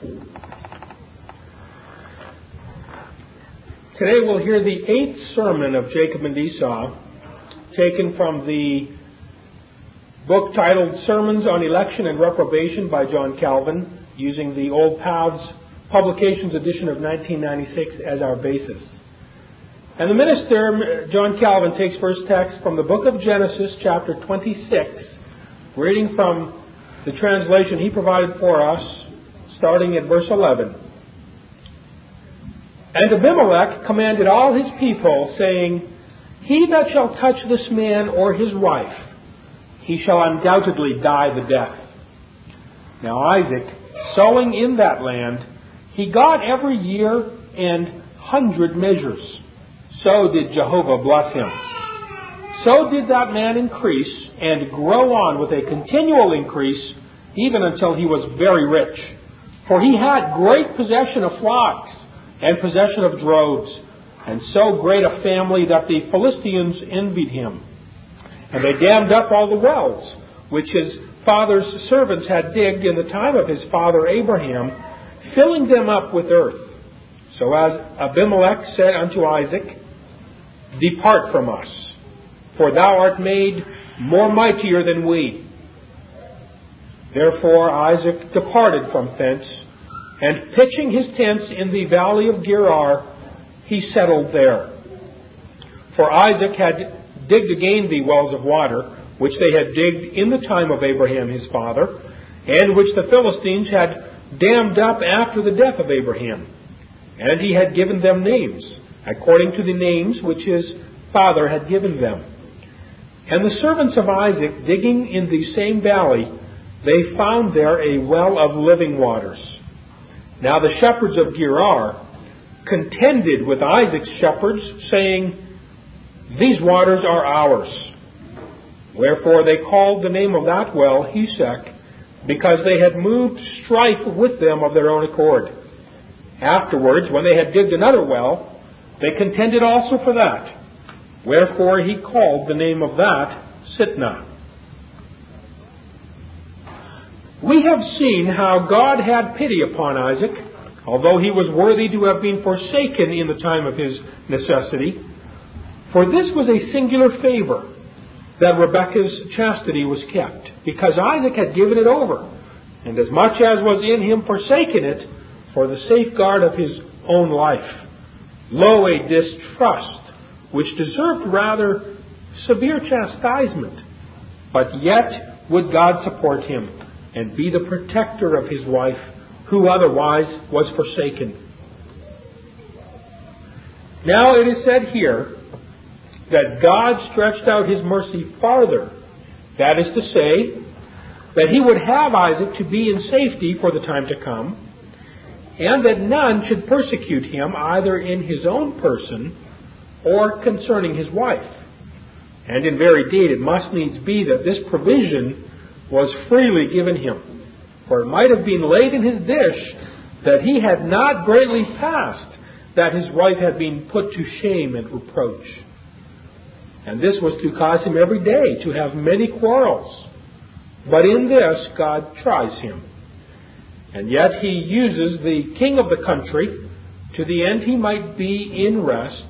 Today we'll hear the eighth sermon of Jacob and Esau, taken from the book titled Sermons on Election and Reprobation by John Calvin, using the Old Paths Publications edition of 1996 as our basis. And the minister, John Calvin, takes first text from the book of Genesis, chapter 26, reading from the translation he provided for us, starting at verse 11. And Abimelech commanded all his people, saying, He that shall touch this man or his wife, he shall undoubtedly die the death. Now Isaac, sowing in that land, he got every year and hundred measures so did Jehovah bless him. So did that man increase and grow on with a continual increase, even until he was very rich. For he had great possession of flocks and possession of droves, and so great a family that the Philistines envied him. And they dammed up all the wells, which his father's servants had digged in the time of his father Abraham, filling them up with earth. So as Abimelech said unto Isaac, Depart from us, for thou art made more mightier than we. Therefore Isaac departed from thence, and pitching his tents in the valley of Gerar, he settled there. For Isaac had digged again the wells of water, which they had digged in the time of Abraham his father, and which the Philistines had dammed up after the death of Abraham. And he had given them names according to the names which his father had given them. And the servants of Isaac, digging in the same valley, they found there a well of living waters. Now the shepherds of Gerar contended with Isaac's shepherds, saying, These waters are ours. Wherefore they called the name of that well Hesek, because they had moved strife with them of their own accord. Afterwards, when they had digged another well, they contended also for that. Wherefore he called the name of that Sitnah. We have seen how God had pity upon Isaac, although he was worthy to have been forsaken in the time of his necessity. For this was a singular favor that Rebekah's chastity was kept, because Isaac had given it over, and as much as was in him forsaken it for the safeguard of his own life. Lo, a distrust which deserved rather severe chastisement, but yet would God support him and be the protector of his wife, who otherwise was forsaken. Now it is said here that God stretched out his mercy farther. That is to say, that he would have Isaac to be in safety for the time to come, and that none should persecute him either in his own person or concerning his wife. And in very deed it must needs be that this provision was freely given him, for it might have been laid in his dish that he had not greatly passed that his wife had been put to shame and reproach. And this was to cause him every day to have many quarrels. But in this God tries him and yet he uses the king of the country to the end he might be in rest,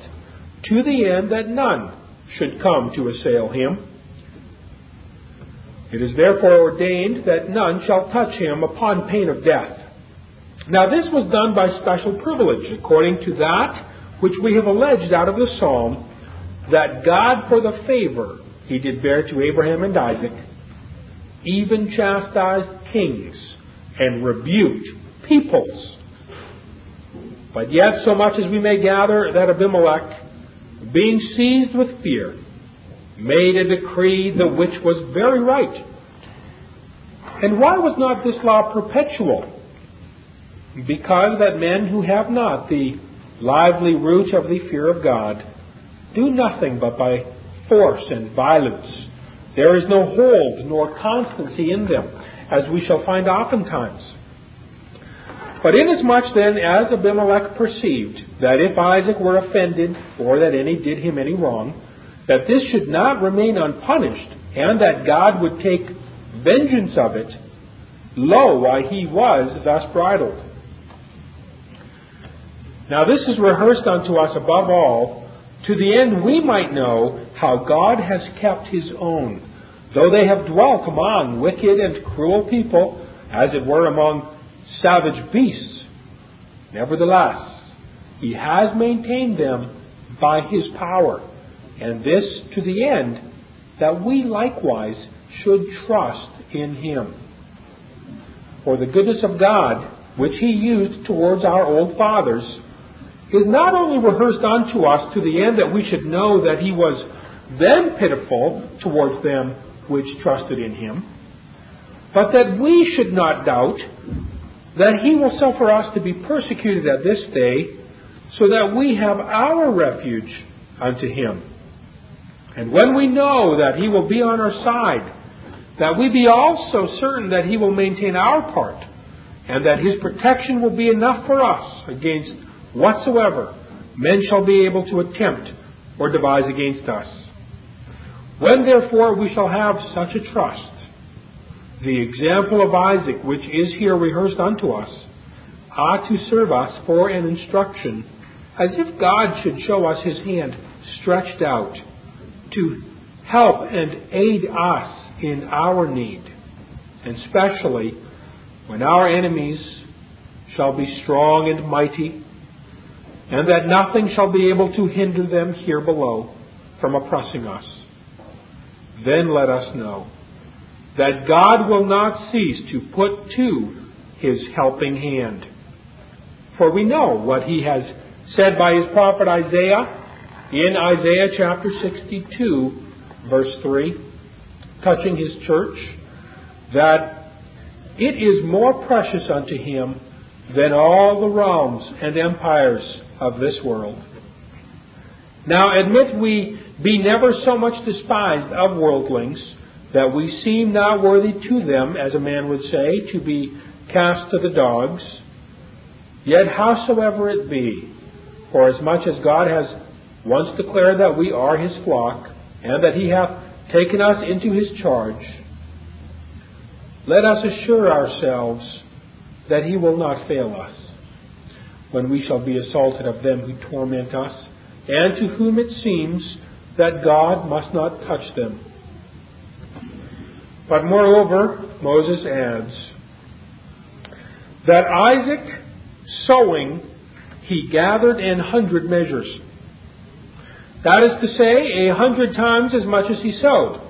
to the end that none should come to assail him. It is therefore ordained that none shall touch him upon pain of death. Now this was done by special privilege, according to that which we have alleged out of the psalm, that God for the favor he did bear to Abraham and Isaac, even chastised kings and rebuked peoples. But yet, so much as we may gather that Abimelech, being seized with fear, made a decree the which was very right. And why was not this law perpetual? Because that men who have not the lively root of the fear of God do nothing but by force and violence. There is no hold nor constancy in them as we shall find oftentimes. But inasmuch then as Abimelech perceived that if Isaac were offended, or that any did him any wrong, that this should not remain unpunished, and that God would take vengeance of it, lo, why he was thus bridled. Now this is rehearsed unto us above all, to the end we might know how God has kept his own, though they have dwelt among wicked and cruel people, as it were among savage beasts. Nevertheless, he has maintained them by his power, and this to the end that we likewise should trust in him. For the goodness of God, which he used towards our old fathers, is not only rehearsed unto us to the end that we should know that he was then pitiful towards them which trusted in him, but that we should not doubt that he will suffer us to be persecuted at this day, so that we have our refuge unto him. And when we know that he will be on our side, that we be also certain that he will maintain our part, and that his protection will be enough for us against whatsoever men shall be able to attempt or devise against us. When therefore we shall have such a trust, the example of Isaac, which is here rehearsed unto us, ought to serve us for an instruction, as if God should show us his hand stretched out to help and aid us in our need, and especially when our enemies shall be strong and mighty, and that nothing shall be able to hinder them here below from oppressing us. Then let us know that God will not cease to put to his helping hand. For we know what he has said by his prophet Isaiah in Isaiah chapter 62, verse 3, touching his church, that it is more precious unto him than all the realms and empires of this world. Now admit we be never so much despised of worldlings that we seem not worthy to them, as a man would say, to be cast to the dogs. Yet howsoever it be, for as much as God has once declared that we are his flock, and that he hath taken us into his charge, let us assure ourselves that he will not fail us when we shall be assaulted of them who torment us, and to whom it seems that God must not touch them. But moreover, Moses adds, that Isaac sowing, he gathered in hundred measures. That is to say, a hundred times as much as he sowed.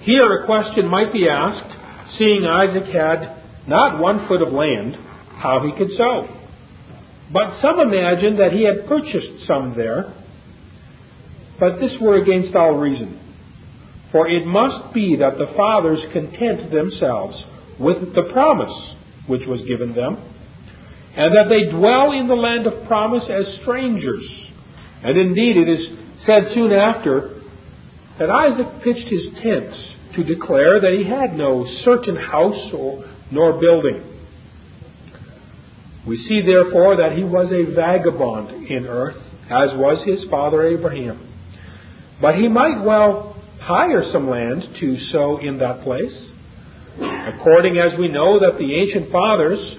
Here a question might be asked, seeing Isaac had not one foot of land, how he could sow. But some imagine that he had purchased some there. But this were against all reason. For it must be that the fathers content themselves with the promise which was given them, and that they dwell in the land of promise as strangers. And indeed, it is said soon after that Isaac pitched his tents to declare that he had no certain house or, nor building. We see therefore that he was a vagabond in earth, as was his father Abraham. But he might well hire some land to sow in that place. According as we know that the ancient fathers,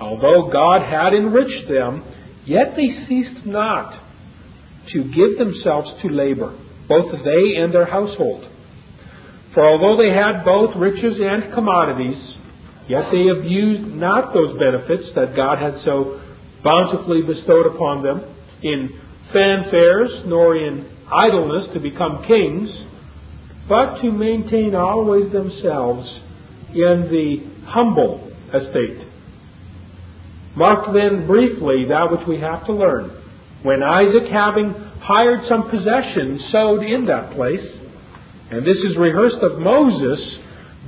although God had enriched them, yet they ceased not to give themselves to labor, both they and their household. For although they had both riches and commodities, yet they abused not those benefits that God had so bountifully bestowed upon them in fanfares, nor in idleness to become kings, but to maintain always themselves in the humble estate. Mark then briefly that which we have to learn. When Isaac, having hired some possessions, sowed in that place, and this is rehearsed of Moses,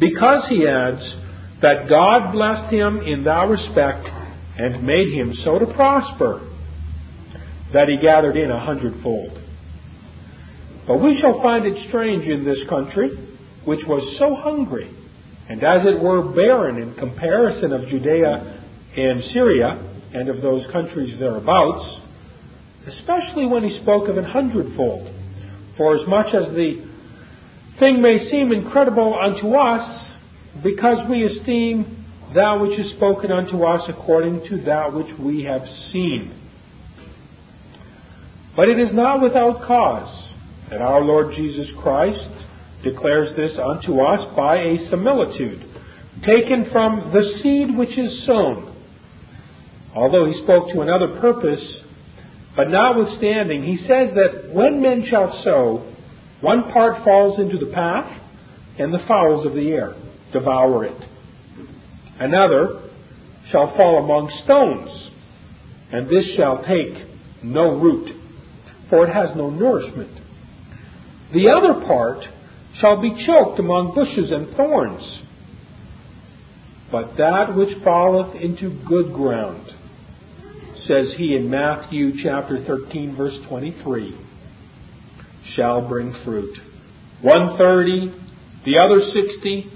because he adds that God blessed him in that respect and made him so to prosper that he gathered in a hundredfold. But we shall find it strange in this country, which was so hungry, and as it were barren in comparison of Judea and Syria, and of those countries thereabouts, especially when he spoke of an hundredfold. For as much as the thing may seem incredible unto us, because we esteem that which is spoken unto us according to that which we have seen. But it is not without cause that our Lord Jesus Christ declares this unto us by a similitude, taken from the seed which is sown. Although he spoke to another purpose, but notwithstanding, he says that when men shall sow, one part falls into the path, and the fowls of the air devour it. Another shall fall among stones, and this shall take no root, for it has no nourishment. The other part shall be choked among bushes and thorns. But that which falleth into good ground, says he in Matthew chapter 13, verse 23, shall bring fruit. One thirty, the other sixty,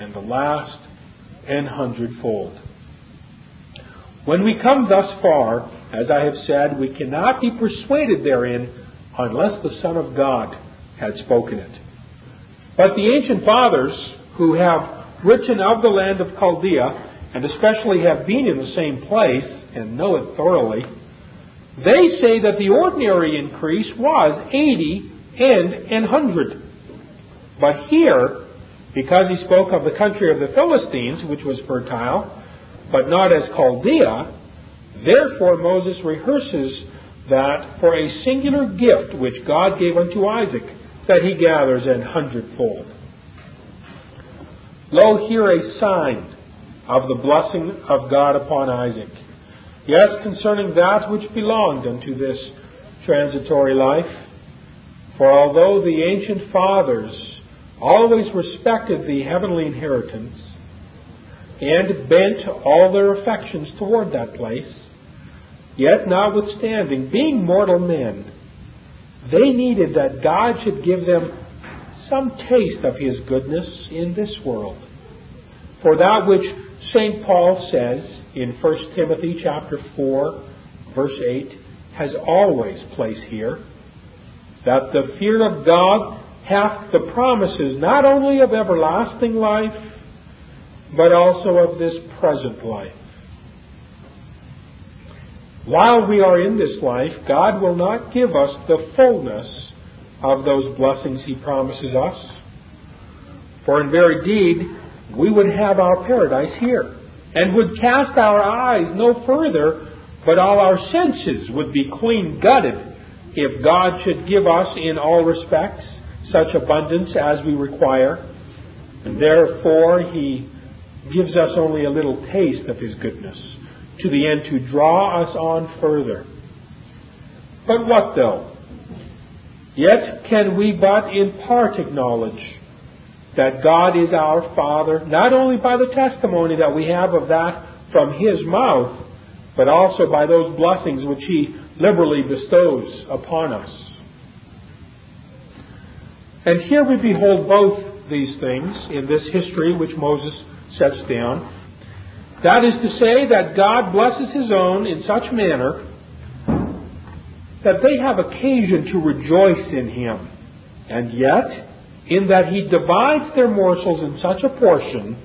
and the last an hundredfold. When we come thus far, as I have said, we cannot be persuaded therein unless the Son of God had spoken it. But the ancient fathers who have written of the land of Chaldea, and especially have been in the same place and know it thoroughly, they say that the ordinary increase was 80 and an 100. But here, because he spoke of the country of the Philistines, which was fertile, but not as Chaldea, therefore Moses rehearses that for a singular gift which God gave unto Isaac, that he gathers an hundredfold. Lo, here a sign of the blessing of God upon Isaac. Yes, concerning that which belonged unto this transitory life. For although the ancient fathers always respected the heavenly inheritance and bent all their affections toward that place, yet notwithstanding, being mortal men, they needed that God should give them some taste of His goodness in this world. For that which St. Paul says in 1 Timothy chapter 4, verse 8, has always place here, that the fear of God hath the promises not only of everlasting life, but also of this present life. While we are in this life, God will not give us the fullness of those blessings He promises us. For in very deed, we would have our paradise here, and would cast our eyes no further, but all our senses would be clean gutted if God should give us in all respects such abundance as we require. And therefore, He gives us only a little taste of His goodness to the end to draw us on further. But what though? Yet can we but in part acknowledge that God is our Father, not only by the testimony that we have of that from His mouth, but also by those blessings which He liberally bestows upon us. And here we behold both these things in this history which Moses sets down. That is to say, that God blesses His own in such manner that they have occasion to rejoice in Him. And yet, in that He divides their morsels in such a portion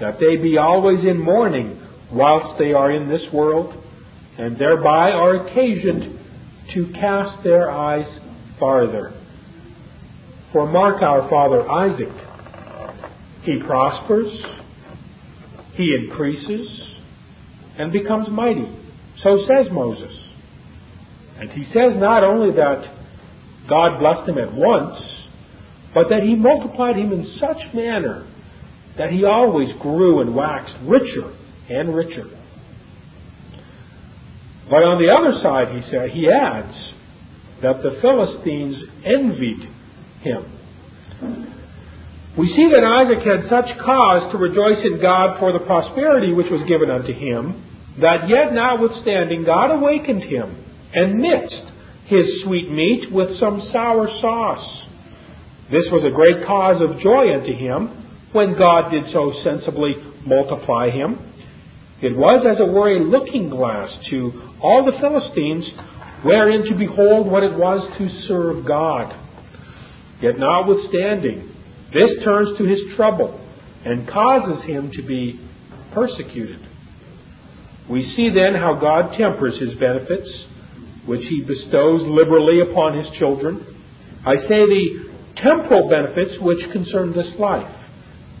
that they be always in mourning whilst they are in this world, and thereby are occasioned to cast their eyes farther. For mark our father Isaac. He prospers, he increases and becomes mighty. So says Moses. And he says not only that God blessed him at once, but that he multiplied him in such manner that he always grew and waxed richer and richer. But on the other side, he said, he adds that the Philistines envied him. We see that Isaac had such cause to rejoice in God for the prosperity which was given unto him, that yet notwithstanding God awakened him and mixed his sweet meat with some sour sauce. This was a great cause of joy unto him when God did so sensibly multiply him. It was, as it were, a looking glass to all the Philistines, wherein to behold what it was to serve God. Yet notwithstanding, this turns to his trouble and causes him to be persecuted. We see then how God tempers his benefits which he bestows liberally upon his children. I say the temporal benefits which concern this life,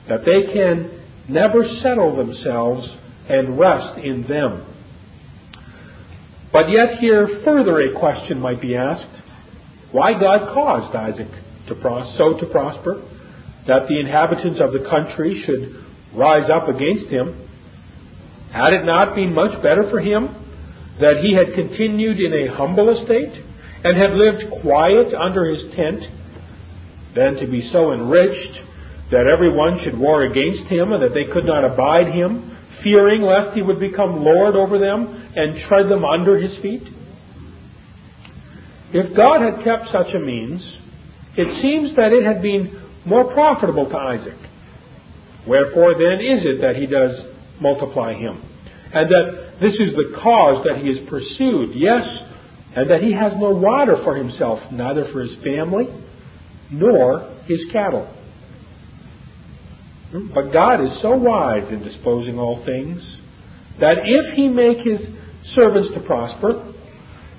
that they can never settle themselves and rest in them. But yet here further a question might be asked. Why God caused Isaac to pros- so to prosper, that the inhabitants of the country should rise up against him. Had it not been much better for him that he had continued in a humble estate and had lived quiet under his tent than to be so enriched that everyone should war against him and that they could not abide him, fearing lest he would become Lord over them and tread them under his feet? If God had kept such a means, it seems that it had been more profitable to Isaac. Wherefore then is it that he does multiply him? And that this is the cause that he is pursued, yes, and that he has no water for himself, neither for his family nor his cattle. But God is so wise in disposing all things that if he make his servants to prosper,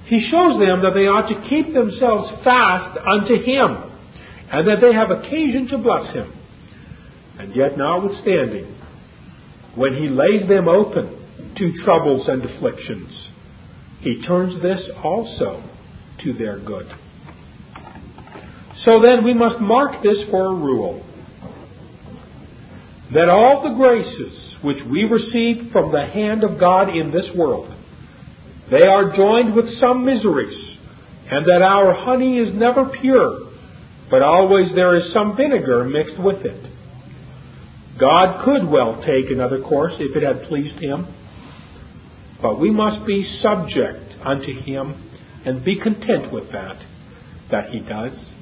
he shows them that they ought to keep themselves fast unto him, and that they have occasion to bless him. And yet, notwithstanding, when he lays them open to troubles and afflictions, he turns this also to their good. So then, we must mark this for a rule that all the graces which we receive from the hand of God in this world, they are joined with some miseries, and that our honey is never pure, but always there is some vinegar mixed with it. God could well take another course if it had pleased him, but we must be subject unto him and be content with that, that he does,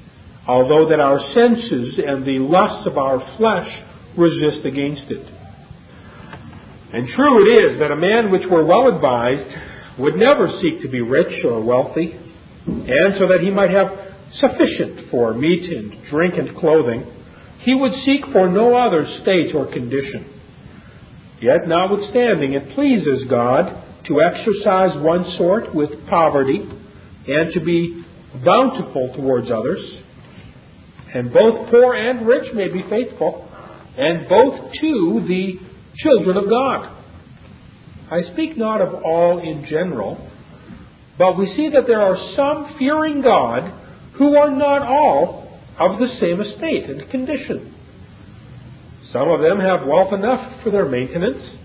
although that our senses and the lusts of our flesh resist against it. And true it is that a man which were well advised would never seek to be rich or wealthy, and so that he might have sufficient for meat and drink and clothing, he would seek for no other state or condition. Yet, notwithstanding, it pleases God to exercise one sort with poverty and to be bountiful towards others. And both poor and rich may be faithful, and both to the children of God. I speak not of all in general, but we see that there are some fearing God who are not all of the same estate and condition. Some of them have wealth enough for their maintenance,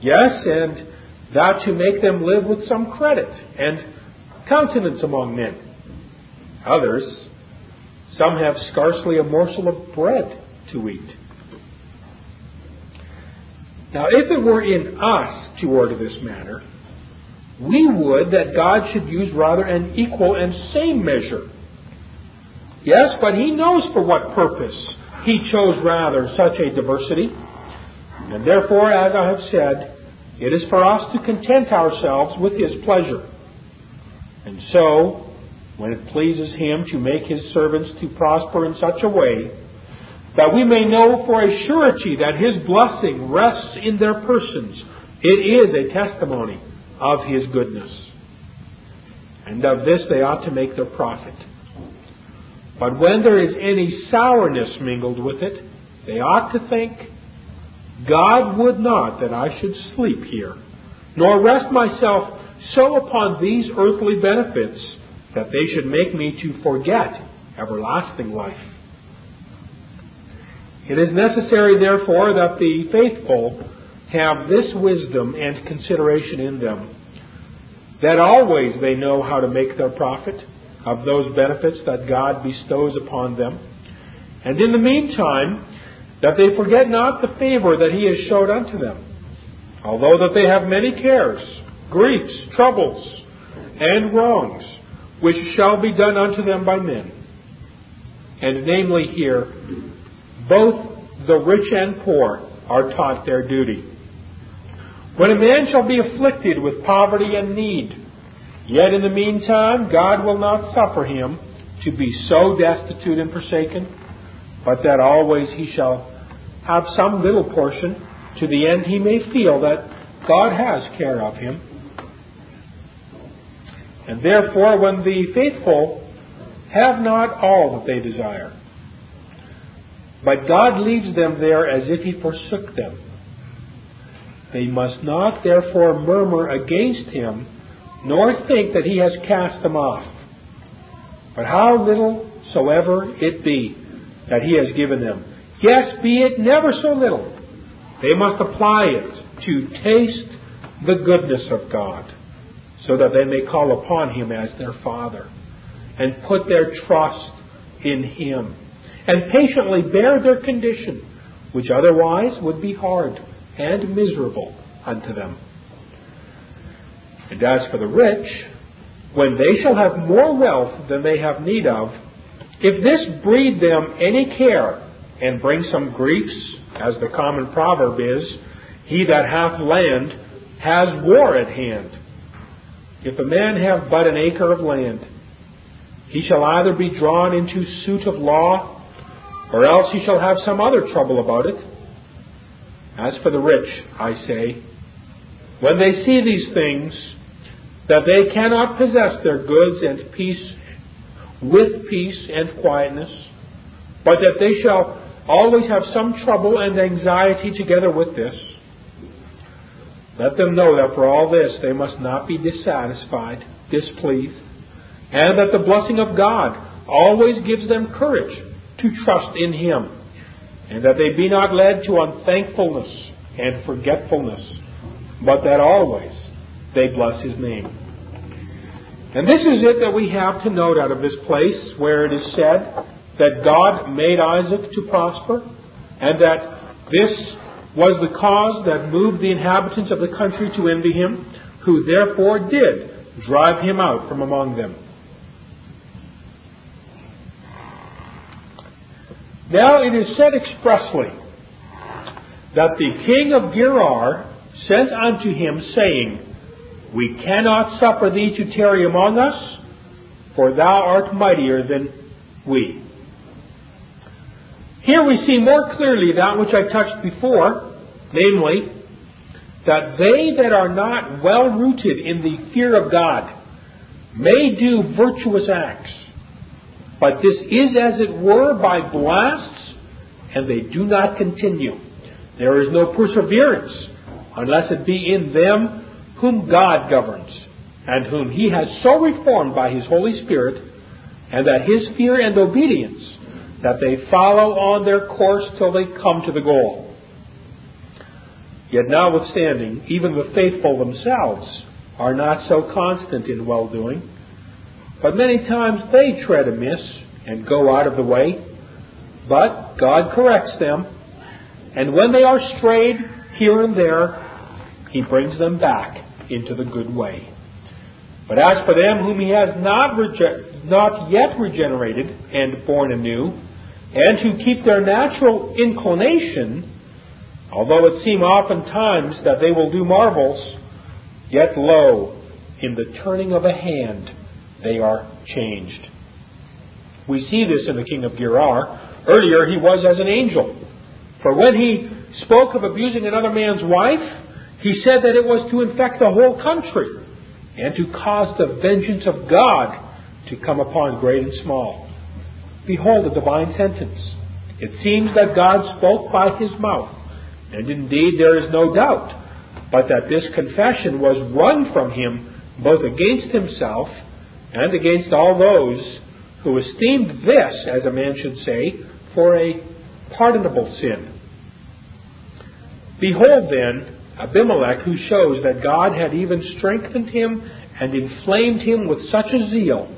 yes, and that to make them live with some credit and countenance among men. Others, some have scarcely a morsel of bread to eat. Now, if it were in us to order this matter, we would that God should use rather an equal and same measure. Yes, but He knows for what purpose He chose rather such a diversity. And therefore, as I have said, it is for us to content ourselves with His pleasure. And so, when it pleases Him to make His servants to prosper in such a way, that we may know for a surety that His blessing rests in their persons, it is a testimony of His goodness. And of this they ought to make their profit. But when there is any sourness mingled with it, they ought to think, God would not that I should sleep here, nor rest myself so upon these earthly benefits that they should make me to forget everlasting life. It is necessary, therefore, that the faithful have this wisdom and consideration in them, that always they know how to make their profit of those benefits that God bestows upon them, and in the meantime, that they forget not the favor that He has showed unto them, although that they have many cares, griefs, troubles, and wrongs, which shall be done unto them by men. And namely here, both the rich and poor are taught their duty. When a man shall be afflicted with poverty and need, yet in the meantime God will not suffer him to be so destitute and forsaken, but that always he shall have some little portion, to the end he may feel that God has care of him. And therefore, when the faithful have not all that they desire, but God leaves them there as if He forsook them, they must not therefore murmur against Him, nor think that He has cast them off. But how little soever it be that He has given them, yes, be it never so little, they must apply it to taste the goodness of God so that they may call upon him as their Father and put their trust in him and patiently bear their condition, which otherwise would be hard and miserable unto them. And as for the rich, when they shall have more wealth than they have need of, if this breed them any care and bring some griefs, as the common proverb is, he that hath land has war at hand. If a man have but an acre of land, he shall either be drawn into suit of law, or else he shall have some other trouble about it. As for the rich, I say, when they see these things, that they cannot possess their goods and peace with peace and quietness, but that they shall always have some trouble and anxiety together with this, let them know that for all this they must not be dissatisfied, displeased, and that the blessing of God always gives them courage to trust in Him, and that they be not led to unthankfulness and forgetfulness, but that always they bless His name. And this is it that we have to note out of this place where it is said that God made Isaac to prosper, and that this was the cause that moved the inhabitants of the country to envy him, who therefore did drive him out from among them. Now it is said expressly that the king of Gerar sent unto him, saying, We cannot suffer thee to tarry among us, for thou art mightier than we. Here we see more clearly that which I touched before, namely, that they that are not well rooted in the fear of God may do virtuous acts, but this is as it were by blasts, and they do not continue. There is no perseverance unless it be in them whom God governs, and whom He has so reformed by His Holy Spirit, and that His fear and obedience that they follow on their course till they come to the goal. Yet notwithstanding, even the faithful themselves are not so constant in well doing, but many times they tread amiss and go out of the way. But God corrects them, and when they are strayed here and there, He brings them back into the good way. But as for them whom He has not, rege- not yet regenerated and born anew, and who keep their natural inclination, although it seem oftentimes that they will do marvels, yet lo, in the turning of a hand they are changed. We see this in the king of Gerar. Earlier he was as an angel. For when he spoke of abusing another man's wife, he said that it was to infect the whole country and to cause the vengeance of God to come upon great and small. Behold, a divine sentence. It seems that God spoke by his mouth, and indeed there is no doubt, but that this confession was wrung from him both against himself and against all those who esteemed this, as a man should say, for a pardonable sin. Behold then Abimelech, who shows that God had even strengthened him and inflamed him with such a zeal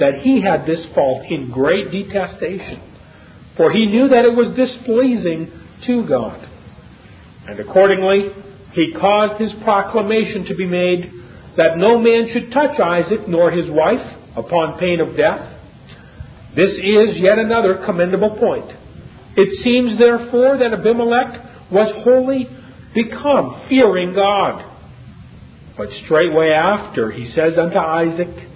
that he had this fault in great detestation, for he knew that it was displeasing to God. And accordingly, he caused his proclamation to be made that no man should touch Isaac nor his wife upon pain of death. This is yet another commendable point. It seems, therefore, that Abimelech was wholly become fearing God. But straightway after, he says unto Isaac,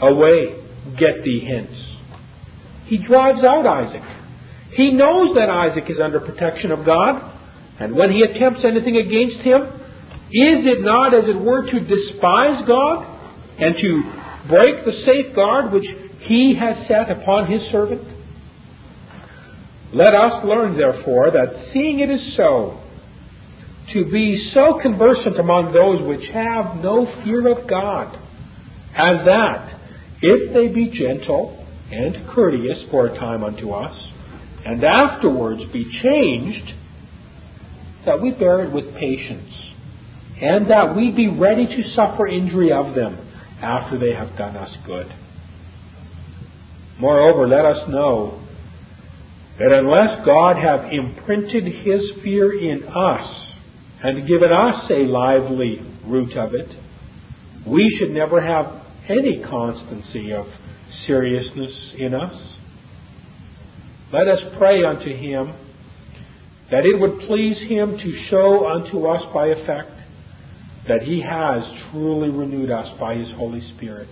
Away, get thee hence. He drives out Isaac. He knows that Isaac is under protection of God, and when he attempts anything against him, is it not as it were to despise God and to break the safeguard which he has set upon his servant? Let us learn, therefore, that seeing it is so, to be so conversant among those which have no fear of God, as that, if they be gentle and courteous for a time unto us, and afterwards be changed, that we bear it with patience, and that we be ready to suffer injury of them after they have done us good. Moreover, let us know that unless God have imprinted his fear in us and given us a lively root of it, we should never have any constancy of seriousness in us. Let us pray unto him that it would please him to show unto us by effect that he has truly renewed us by his Holy Spirit,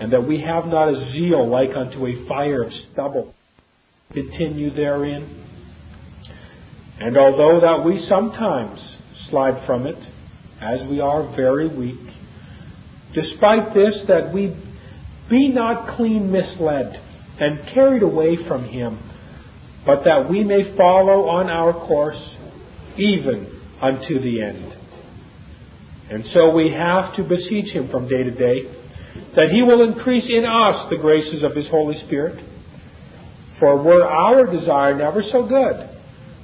and that we have not a zeal like unto a fire of stubble. Continue therein. And although that we sometimes slide from it, as we are very weak, despite this, that we be not clean misled and carried away from him, but that we may follow on our course even unto the end. And so we have to beseech him from day to day that he will increase in us the graces of his Holy Spirit. For were our desire never so good,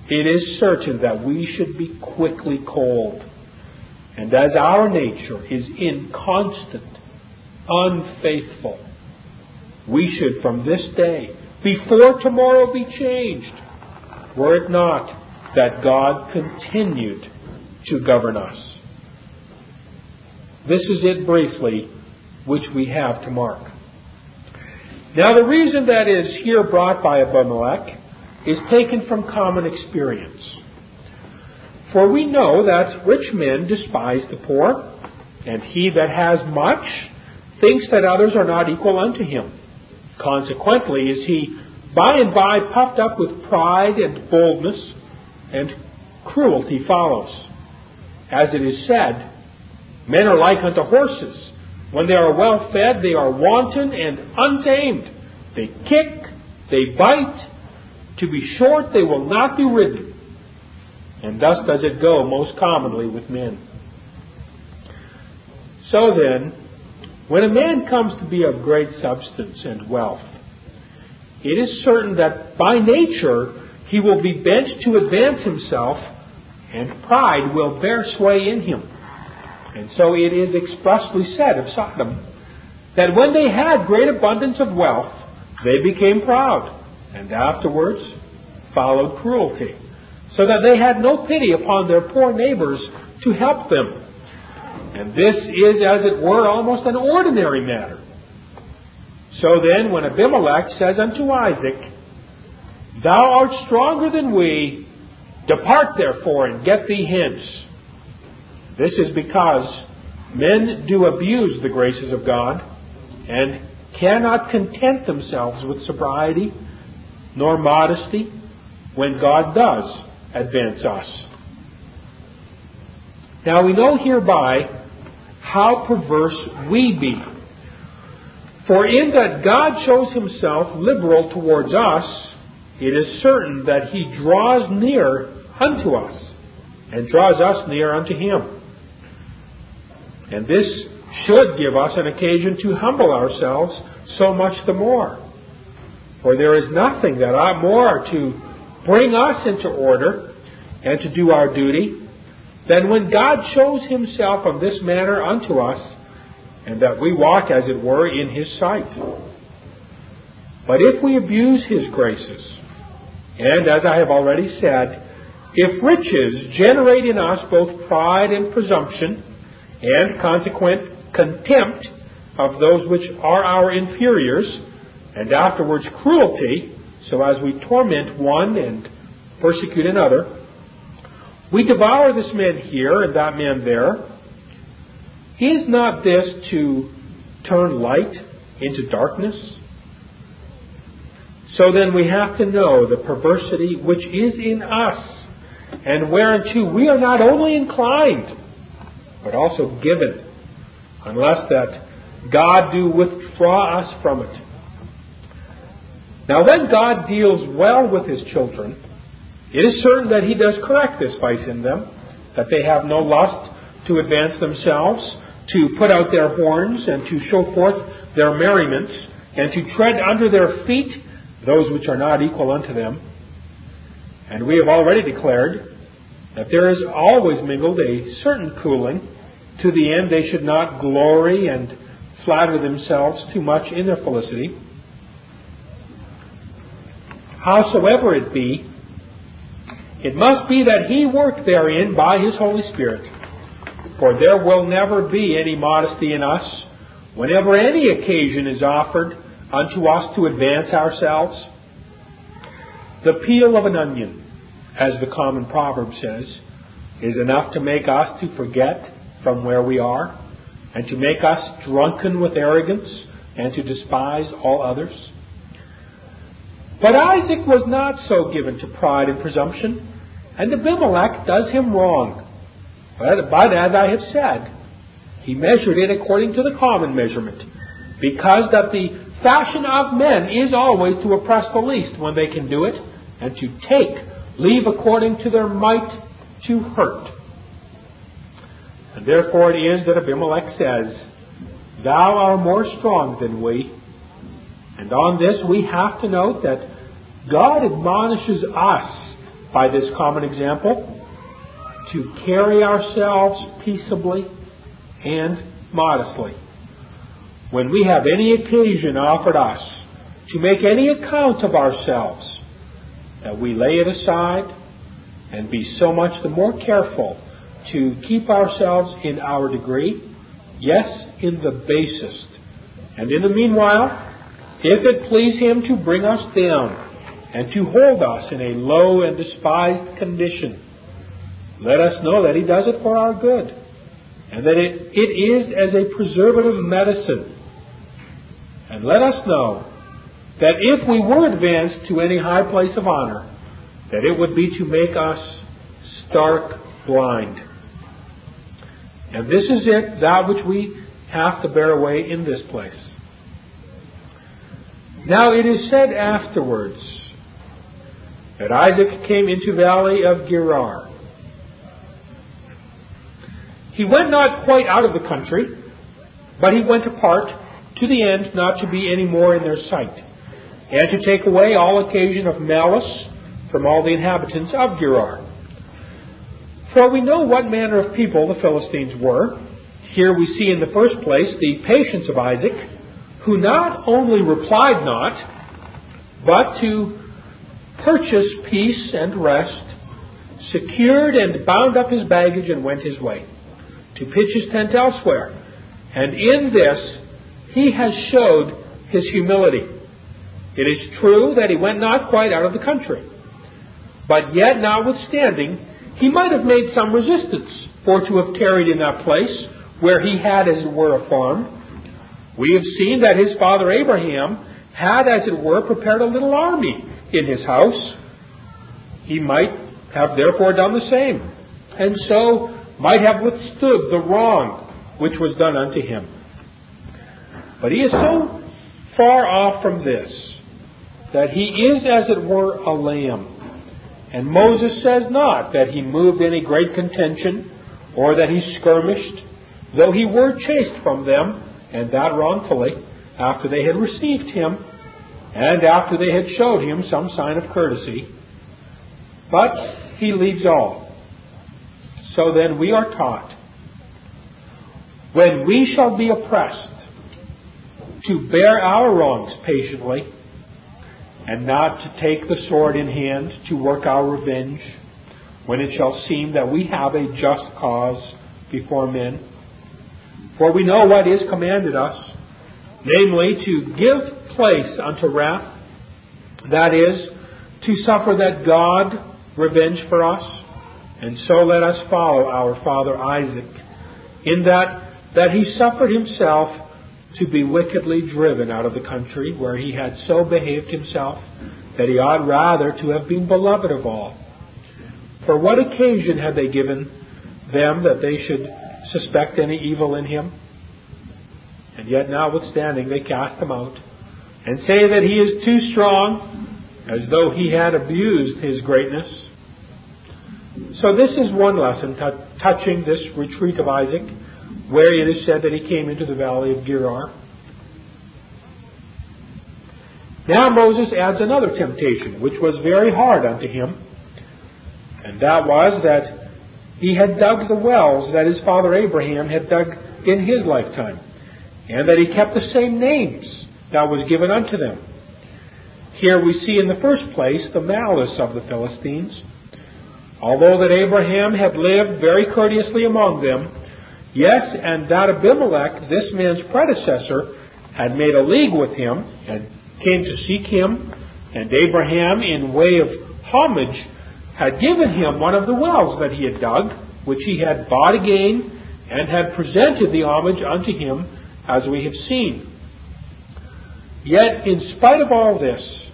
it is certain that we should be quickly cold. And as our nature is inconstant, unfaithful, we should from this day, before tomorrow be changed, were it not that God continued to govern us. This is it briefly, which we have to mark. Now, the reason that is here brought by Abimelech is taken from common experience. For we know that rich men despise the poor, and he that has much thinks that others are not equal unto him. Consequently, is he by and by puffed up with pride and boldness, and cruelty follows. As it is said, Men are like unto horses. When they are well fed, they are wanton and untamed. They kick, they bite. To be short, they will not be ridden. And thus does it go most commonly with men. So then, when a man comes to be of great substance and wealth, it is certain that by nature he will be bent to advance himself, and pride will bear sway in him. And so it is expressly said of Sodom that when they had great abundance of wealth, they became proud, and afterwards followed cruelty, so that they had no pity upon their poor neighbors to help them. And this is, as it were, almost an ordinary matter. So then, when Abimelech says unto Isaac, Thou art stronger than we, depart therefore and get thee hence. This is because men do abuse the graces of God and cannot content themselves with sobriety nor modesty when God does advance us. Now we know hereby how perverse we be. For in that God shows himself liberal towards us, it is certain that he draws near unto us and draws us near unto him. And this should give us an occasion to humble ourselves so much the more. For there is nothing that ought more to bring us into order and to do our duty then when God shows himself of this manner unto us, and that we walk, as it were, in his sight. But if we abuse his graces, and as I have already said, if riches generate in us both pride and presumption, and consequent contempt of those which are our inferiors, and afterwards cruelty, so as we torment one and persecute another. We devour this man here and that man there. Is not this to turn light into darkness? So then we have to know the perversity which is in us, and whereunto we are not only inclined, but also given unless that God do withdraw us from it. Now, when God deals well with his children, it is certain that he does correct this vice in them, that they have no lust to advance themselves, to put out their horns, and to show forth their merriments, and to tread under their feet those which are not equal unto them. And we have already declared that there is always mingled a certain cooling to the end they should not glory and flatter themselves too much in their felicity. Howsoever it be, it must be that he worked therein by his Holy Spirit. For there will never be any modesty in us whenever any occasion is offered unto us to advance ourselves. The peel of an onion, as the common proverb says, is enough to make us to forget from where we are and to make us drunken with arrogance and to despise all others. But Isaac was not so given to pride and presumption, and Abimelech does him wrong. But, but as I have said, he measured it according to the common measurement, because that the fashion of men is always to oppress the least when they can do it, and to take leave according to their might to hurt. And therefore it is that Abimelech says, Thou art more strong than we. And on this we have to note that God admonishes us by this common example to carry ourselves peaceably and modestly. When we have any occasion offered us to make any account of ourselves, that we lay it aside and be so much the more careful to keep ourselves in our degree, yes, in the basest. And in the meanwhile, if it please Him to bring us down and to hold us in a low and despised condition, let us know that He does it for our good, and that it, it is as a preservative medicine. And let us know that if we were advanced to any high place of honor, that it would be to make us stark blind. And this is it, that which we have to bear away in this place. Now it is said afterwards that Isaac came into valley of Gerar. He went not quite out of the country, but he went apart to the end not to be any more in their sight, and to take away all occasion of malice from all the inhabitants of Gerar. For we know what manner of people the Philistines were. Here we see in the first place the patience of Isaac, who not only replied not, but to purchase peace and rest, secured and bound up his baggage and went his way, to pitch his tent elsewhere. And in this he has showed his humility. It is true that he went not quite out of the country, but yet, notwithstanding, he might have made some resistance for to have tarried in that place where he had, as it were, a farm. We have seen that his father Abraham had, as it were, prepared a little army in his house. He might have therefore done the same, and so might have withstood the wrong which was done unto him. But he is so far off from this that he is, as it were, a lamb and Moses says not that he moved any great contention or that he skirmished, though he were chased from them, and that wrongfully, after they had received him, and after they had showed him some sign of courtesy. But he leaves all. So then we are taught when we shall be oppressed, to bear our wrongs patiently and not to take the sword in hand to work our revenge when it shall seem that we have a just cause before men. For we know what is commanded us, namely to give place unto wrath, that is, to suffer that God revenge for us, and so let us follow our father Isaac, in that that he suffered himself to be wickedly driven out of the country where he had so behaved himself that he ought rather to have been beloved of all. For what occasion had they given them that they should suspect any evil in him? And yet, notwithstanding, they cast him out and say that he is too strong, as though he had abused his greatness. So, this is one lesson t- touching this retreat of Isaac, where it is said that he came into the valley of Gerar. Now Moses adds another temptation, which was very hard unto him, and that was that he had dug the wells that his father Abraham had dug in his lifetime, and that he kept the same names that was given unto them. Here we see in the first place the malice of the Philistines. Although that Abraham had lived very courteously among them, yes, and that Abimelech, this man's predecessor, had made a league with him and came to seek him, and Abraham, in way of homage, had given him one of the wells that he had dug, which he had bought again, and had presented the homage unto him, as we have seen. Yet, in spite of all this,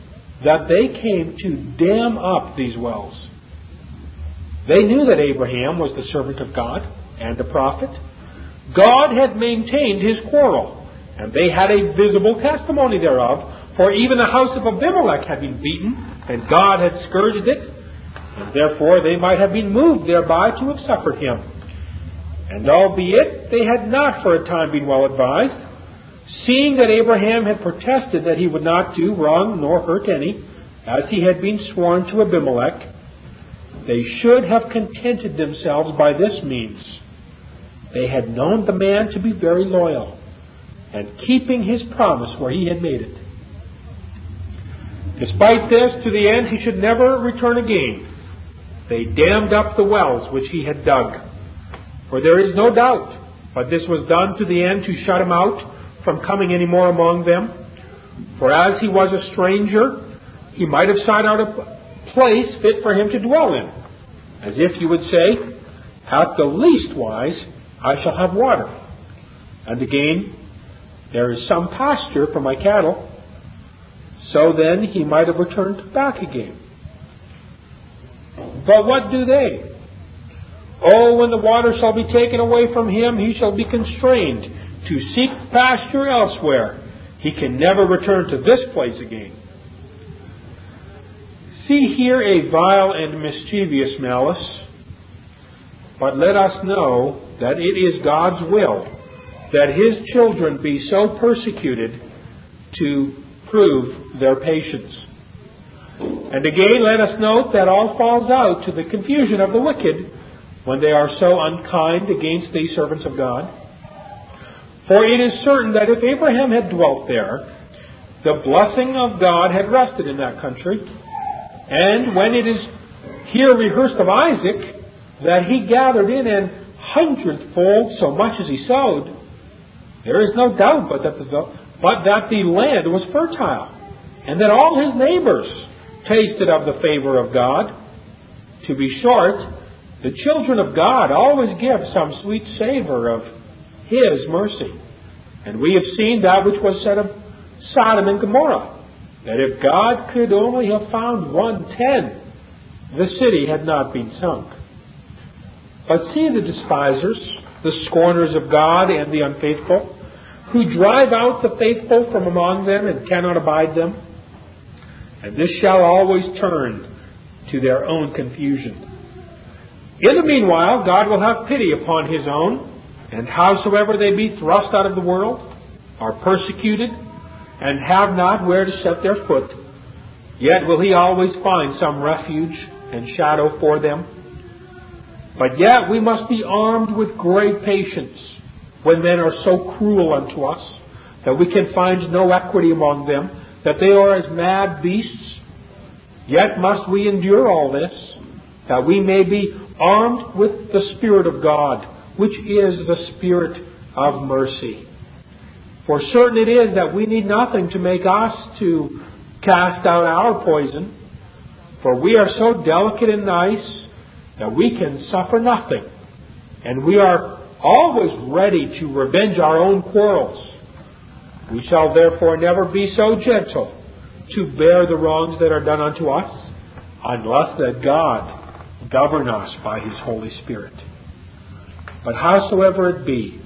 that they came to dam up these wells. They knew that Abraham was the servant of God and a prophet. God had maintained his quarrel, and they had a visible testimony thereof, for even the house of Abimelech had been beaten, and God had scourged it, and therefore they might have been moved thereby to have suffered him. And albeit they had not for a time been well advised, seeing that Abraham had protested that he would not do wrong nor hurt any, as he had been sworn to Abimelech, they should have contented themselves by this means. They had known the man to be very loyal, and keeping his promise where he had made it. Despite this, to the end he should never return again. They dammed up the wells which he had dug. For there is no doubt, but this was done to the end to shut him out from coming any more among them. For as he was a stranger, he might have sought out a place fit for him to dwell in. As if you would say, At the least wise, I shall have water. And again, there is some pasture for my cattle. So then he might have returned back again. But what do they? Oh, when the water shall be taken away from him, he shall be constrained to seek pasture elsewhere. He can never return to this place again. See here a vile and mischievous malice, but let us know that it is God's will that his children be so persecuted to prove their patience. And again, let us note that all falls out to the confusion of the wicked when they are so unkind against the servants of God. For it is certain that if Abraham had dwelt there, the blessing of God had rested in that country. And when it is here rehearsed of Isaac, that he gathered in an hundredfold so much as he sowed, there is no doubt but that the, but that the land was fertile, and that all his neighbors tasted of the favor of God. To be short, the children of God always give some sweet savor of His mercy. And we have seen that which was said of Sodom and Gomorrah, that if God could only have found one ten, the city had not been sunk. But see the despisers, the scorners of God and the unfaithful, who drive out the faithful from among them and cannot abide them. And this shall always turn to their own confusion. In the meanwhile, God will have pity upon his own, and howsoever they be thrust out of the world, are persecuted, and have not where to set their foot, yet will he always find some refuge and shadow for them. But yet we must be armed with great patience when men are so cruel unto us that we can find no equity among them, that they are as mad beasts. Yet must we endure all this, that we may be armed with the Spirit of God, which is the Spirit of mercy. For certain it is that we need nothing to make us to cast out our poison, for we are so delicate and nice that we can suffer nothing, and we are always ready to revenge our own quarrels. We shall therefore never be so gentle to bear the wrongs that are done unto us, unless that God govern us by his Holy Spirit. But howsoever it be,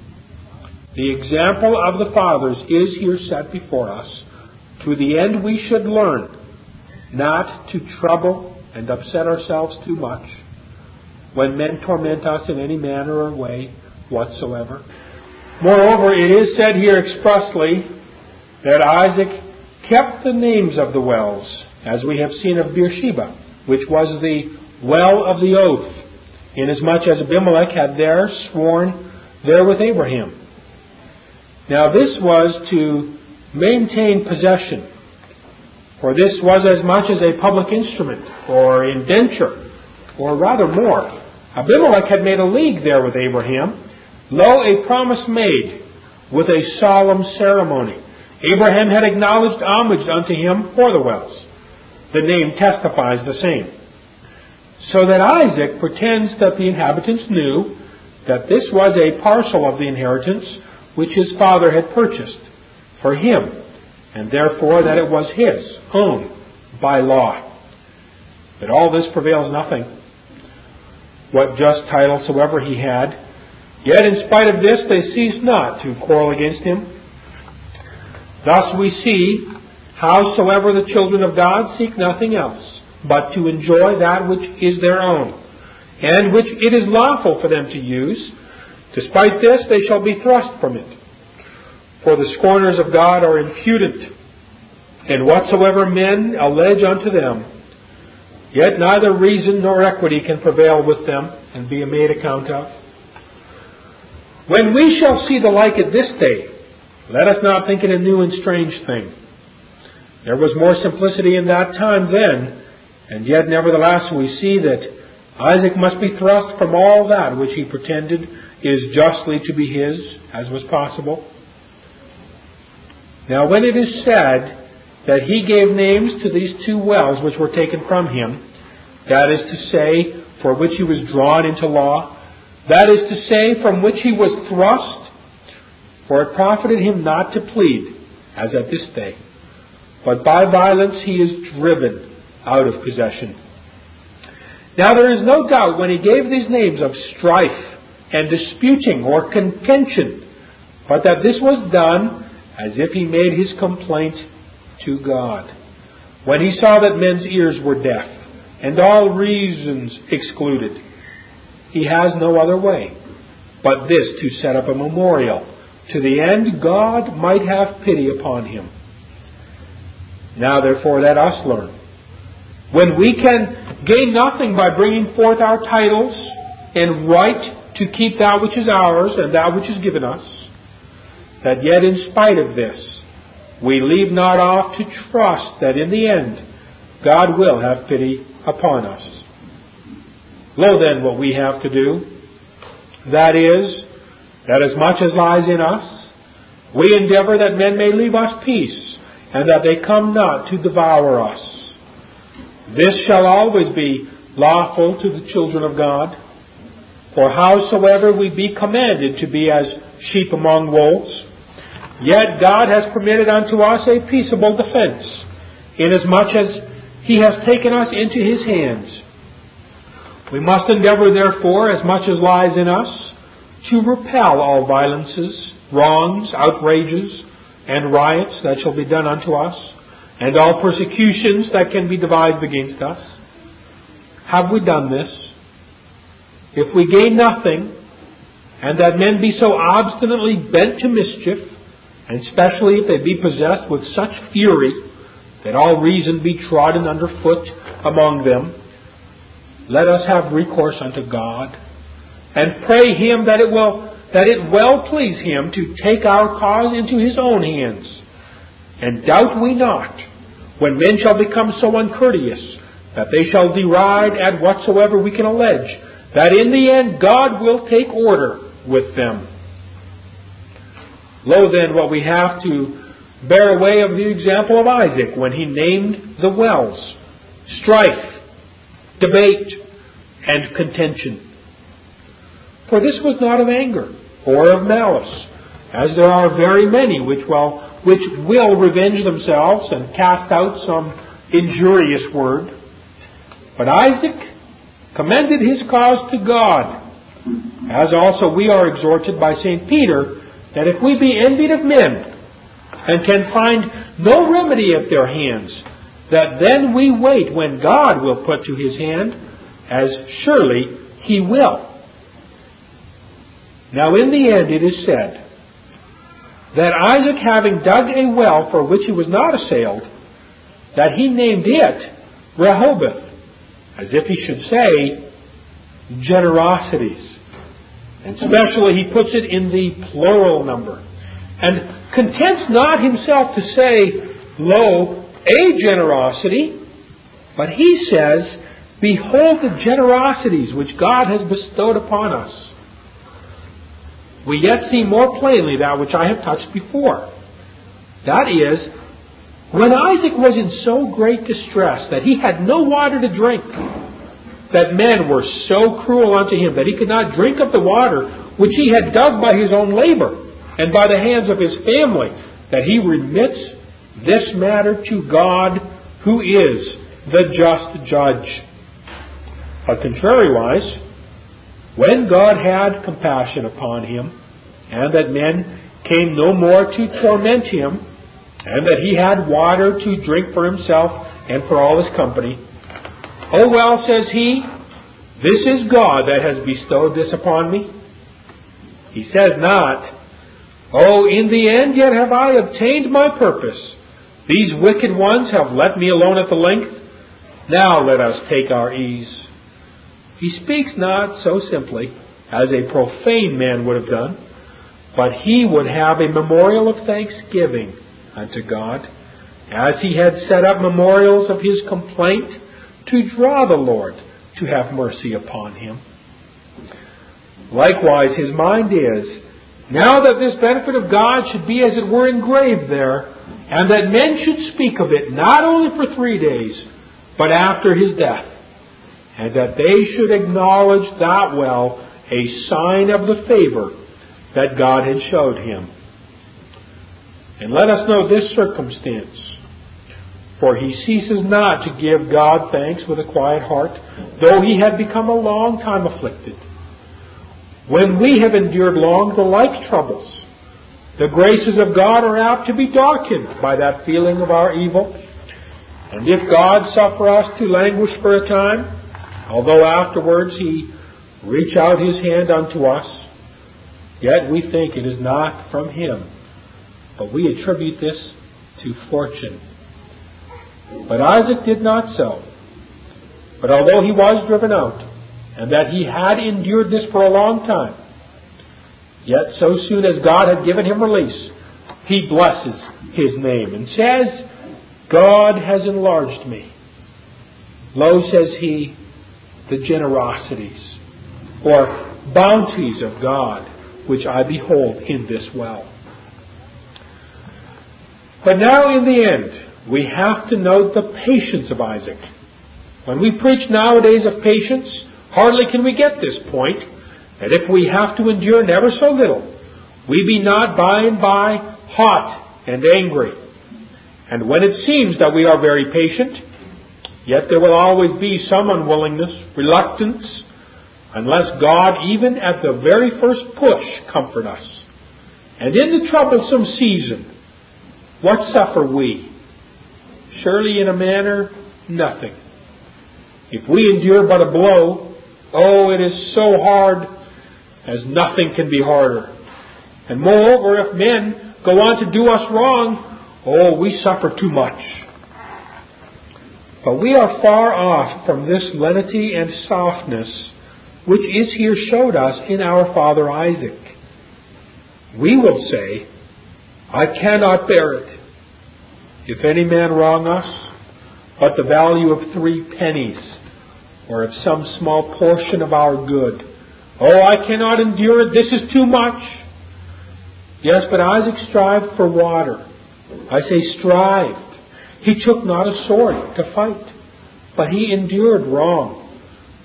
the example of the fathers is here set before us, to the end we should learn not to trouble and upset ourselves too much when men torment us in any manner or way whatsoever. Moreover, it is said here expressly that Isaac kept the names of the wells, as we have seen of Beersheba, which was the well of the oath, inasmuch as Abimelech had there sworn there with Abraham. Now this was to maintain possession, for this was as much as a public instrument or indenture, or rather more. Abimelech had made a league there with Abraham. Lo, a promise made with a solemn ceremony. Abraham had acknowledged homage unto him for the wells. The name testifies the same. So that Isaac pretends that the inhabitants knew that this was a parcel of the inheritance which his father had purchased for him, and therefore that it was his own by law. But all this prevails nothing. What just title soever he had, yet in spite of this they ceased not to quarrel against him. Thus we see, howsoever the children of God seek nothing else, but to enjoy that which is their own, and which it is lawful for them to use, Despite this, they shall be thrust from it. For the scorners of God are impudent, and whatsoever men allege unto them, yet neither reason nor equity can prevail with them and be made account of. When we shall see the like at this day, let us not think it a new and strange thing. There was more simplicity in that time then, and yet nevertheless we see that Isaac must be thrust from all that which he pretended is justly to be his, as was possible. Now, when it is said that he gave names to these two wells which were taken from him, that is to say, for which he was drawn into law, that is to say, from which he was thrust, for it profited him not to plead, as at this day, but by violence he is driven out of possession. Now there is no doubt when he gave these names of strife, and disputing or contention, but that this was done as if he made his complaint to God. When he saw that men's ears were deaf and all reasons excluded, he has no other way but this to set up a memorial, to the end God might have pity upon him. Now therefore let us learn. When we can gain nothing by bringing forth our titles and right to keep that which is ours and that which is given us, that yet in spite of this, we leave not off to trust that in the end, God will have pity upon us. Lo then, what we have to do, that is, that as much as lies in us, we endeavor that men may leave us peace, and that they come not to devour us. This shall always be lawful to the children of God. For howsoever we be commanded to be as sheep among wolves, yet God has permitted unto us a peaceable defense, inasmuch as He has taken us into His hands. We must endeavor, therefore, as much as lies in us, to repel all violences, wrongs, outrages, and riots that shall be done unto us, and all persecutions that can be devised against us. Have we done this? if we gain nothing, and that men be so obstinately bent to mischief, and especially if they be possessed with such fury that all reason be trodden under foot among them, let us have recourse unto God and pray Him that it will that it well please Him to take our cause into His own hands. And doubt we not, when men shall become so uncourteous that they shall deride at whatsoever we can allege that in the end God will take order with them. Lo then, what we have to bear away of the example of Isaac when he named the wells strife, debate, and contention. For this was not of anger or of malice, as there are very many which will, which will revenge themselves and cast out some injurious word. But Isaac commended his cause to God, as also we are exhorted by St. Peter that if we be envied of men, and can find no remedy at their hands, that then we wait when God will put to his hand, as surely he will. Now in the end it is said, that Isaac having dug a well for which he was not assailed, that he named it Rehoboth, as if he should say, generosities. And especially he puts it in the plural number. And contents not himself to say, Lo, a generosity, but he says, Behold the generosities which God has bestowed upon us. We yet see more plainly that which I have touched before. That is, when Isaac was in so great distress that he had no water to drink, that men were so cruel unto him that he could not drink of the water which he had dug by his own labor and by the hands of his family, that he remits this matter to God, who is the just judge. But contrariwise, when God had compassion upon him, and that men came no more to torment him, and that he had water to drink for himself and for all his company. Oh well, says he, this is God that has bestowed this upon me. He says not, Oh, in the end yet have I obtained my purpose. These wicked ones have let me alone at the length. Now let us take our ease. He speaks not so simply as a profane man would have done, but he would have a memorial of thanksgiving unto God, as he had set up memorials of his complaint to draw the Lord to have mercy upon him. Likewise, his mind is, now that this benefit of God should be as it were engraved there, and that men should speak of it not only for three days, but after his death, and that they should acknowledge that well a sign of the favor that God had showed him. And let us know this circumstance. For he ceases not to give God thanks with a quiet heart, though he had become a long time afflicted. When we have endured long the like troubles, the graces of God are apt to be darkened by that feeling of our evil. And if God suffer us to languish for a time, although afterwards he reach out his hand unto us, yet we think it is not from him but we attribute this to fortune. But Isaac did not so. But although he was driven out, and that he had endured this for a long time, yet so soon as God had given him release, he blesses his name and says, God has enlarged me. Lo, says he, the generosities or bounties of God which I behold in this well. But now, in the end, we have to note the patience of Isaac. When we preach nowadays of patience, hardly can we get this point that if we have to endure never so little, we be not by and by hot and angry. And when it seems that we are very patient, yet there will always be some unwillingness, reluctance, unless God, even at the very first push, comfort us. And in the troublesome season, what suffer we? Surely in a manner, nothing. If we endure but a blow, oh, it is so hard as nothing can be harder. And moreover, if men go on to do us wrong, oh, we suffer too much. But we are far off from this lenity and softness which is here showed us in our father Isaac. We will say, I cannot bear it. If any man wrong us, but the value of three pennies, or of some small portion of our good. Oh, I cannot endure it. This is too much. Yes, but Isaac strived for water. I say strived. He took not a sword to fight, but he endured wrong.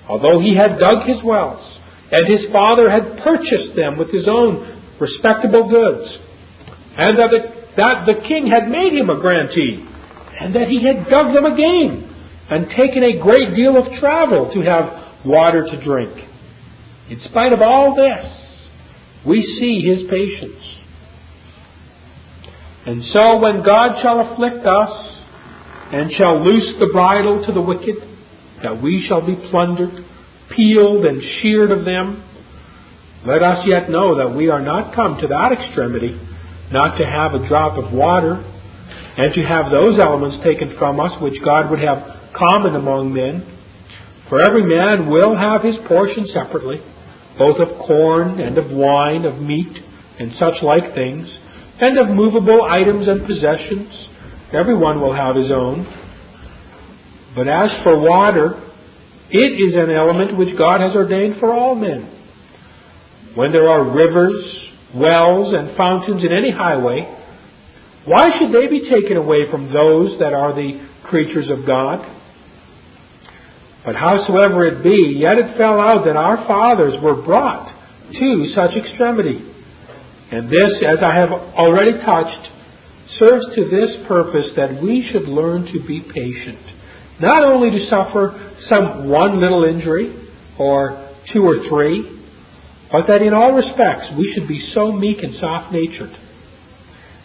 Although he had dug his wells, and his father had purchased them with his own respectable goods, and that, that the king had made him a grantee, and that he had dug them again, and taken a great deal of travel to have water to drink. In spite of all this, we see his patience. And so when God shall afflict us, and shall loose the bridle to the wicked, that we shall be plundered, peeled and sheared of them, let us yet know that we are not come to that extremity, not to have a drop of water, and to have those elements taken from us which God would have common among men. For every man will have his portion separately, both of corn and of wine, of meat, and such like things, and of movable items and possessions. Everyone will have his own. But as for water, it is an element which God has ordained for all men. When there are rivers, wells, and fountains in any highway, why should they be taken away from those that are the creatures of God? But howsoever it be, yet it fell out that our fathers were brought to such extremity. And this, as I have already touched, serves to this purpose that we should learn to be patient. Not only to suffer some one little injury, or two or three, but that in all respects we should be so meek and soft natured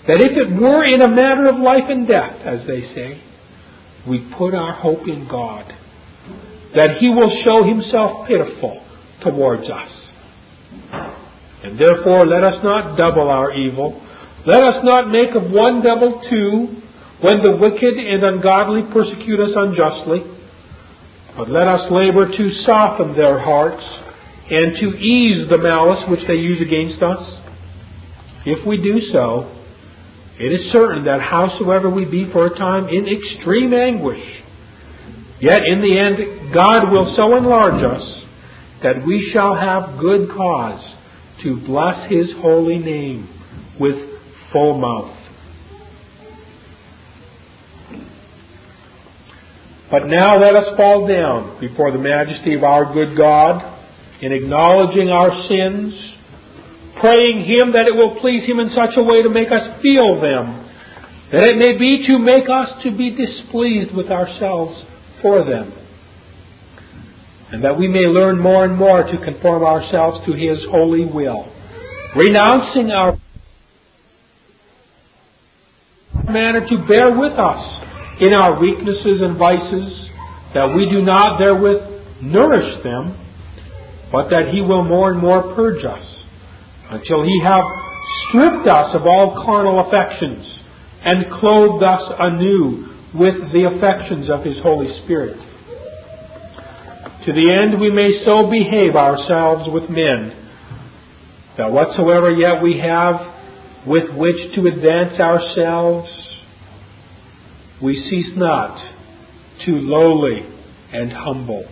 that if it were in a matter of life and death, as they say, we put our hope in God, that He will show Himself pitiful towards us. And therefore, let us not double our evil. Let us not make of one devil two when the wicked and ungodly persecute us unjustly. But let us labor to soften their hearts and to ease the malice which they use against us. If we do so, it is certain that howsoever we be for a time in extreme anguish, yet in the end God will so enlarge us that we shall have good cause to bless His holy name with full mouth. But now let us fall down before the majesty of our good God in acknowledging our sins praying Him that it will please Him in such a way to make us feel them, that it may be to make us to be displeased with ourselves for them, and that we may learn more and more to conform ourselves to His holy will, renouncing our manner to bear with us in our weaknesses and vices, that we do not therewith nourish them, but that He will more and more purge us until he have stripped us of all carnal affections and clothed us anew with the affections of his Holy Spirit. To the end we may so behave ourselves with men that whatsoever yet we have with which to advance ourselves, we cease not to lowly and humble.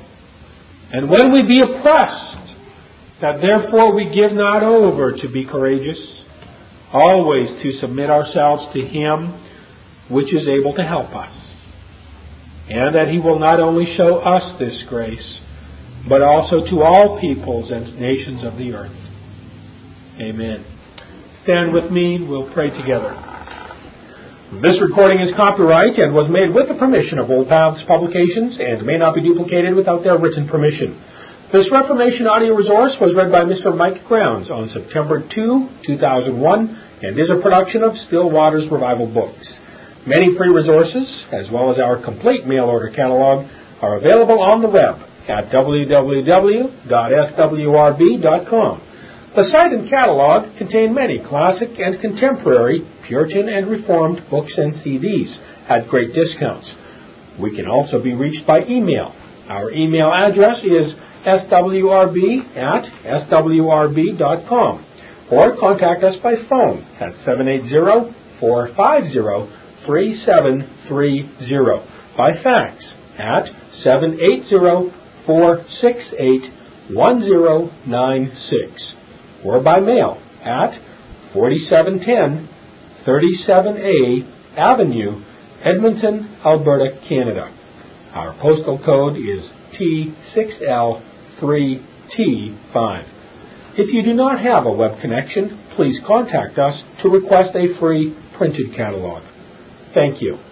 And when we be oppressed, that therefore we give not over to be courageous, always to submit ourselves to Him which is able to help us, and that He will not only show us this grace, but also to all peoples and nations of the earth. Amen. Stand with me, we'll pray together. This recording is copyright and was made with the permission of Old Paths Publications and may not be duplicated without their written permission. This Reformation audio resource was read by Mr. Mike Grounds on September 2, 2001, and is a production of Still Waters Revival Books. Many free resources, as well as our complete mail order catalog, are available on the web at www.swrb.com. The site and catalog contain many classic and contemporary Puritan and Reformed books and CDs at great discounts. We can also be reached by email. Our email address is swrb at swrb.com or contact us by phone at 780-450-3730, by fax at 780-468-1096, or by mail at 4710 37A Avenue, Edmonton, Alberta, Canada. Our postal code is T6L 3T5. If you do not have a web connection, please contact us to request a free printed catalog. Thank you.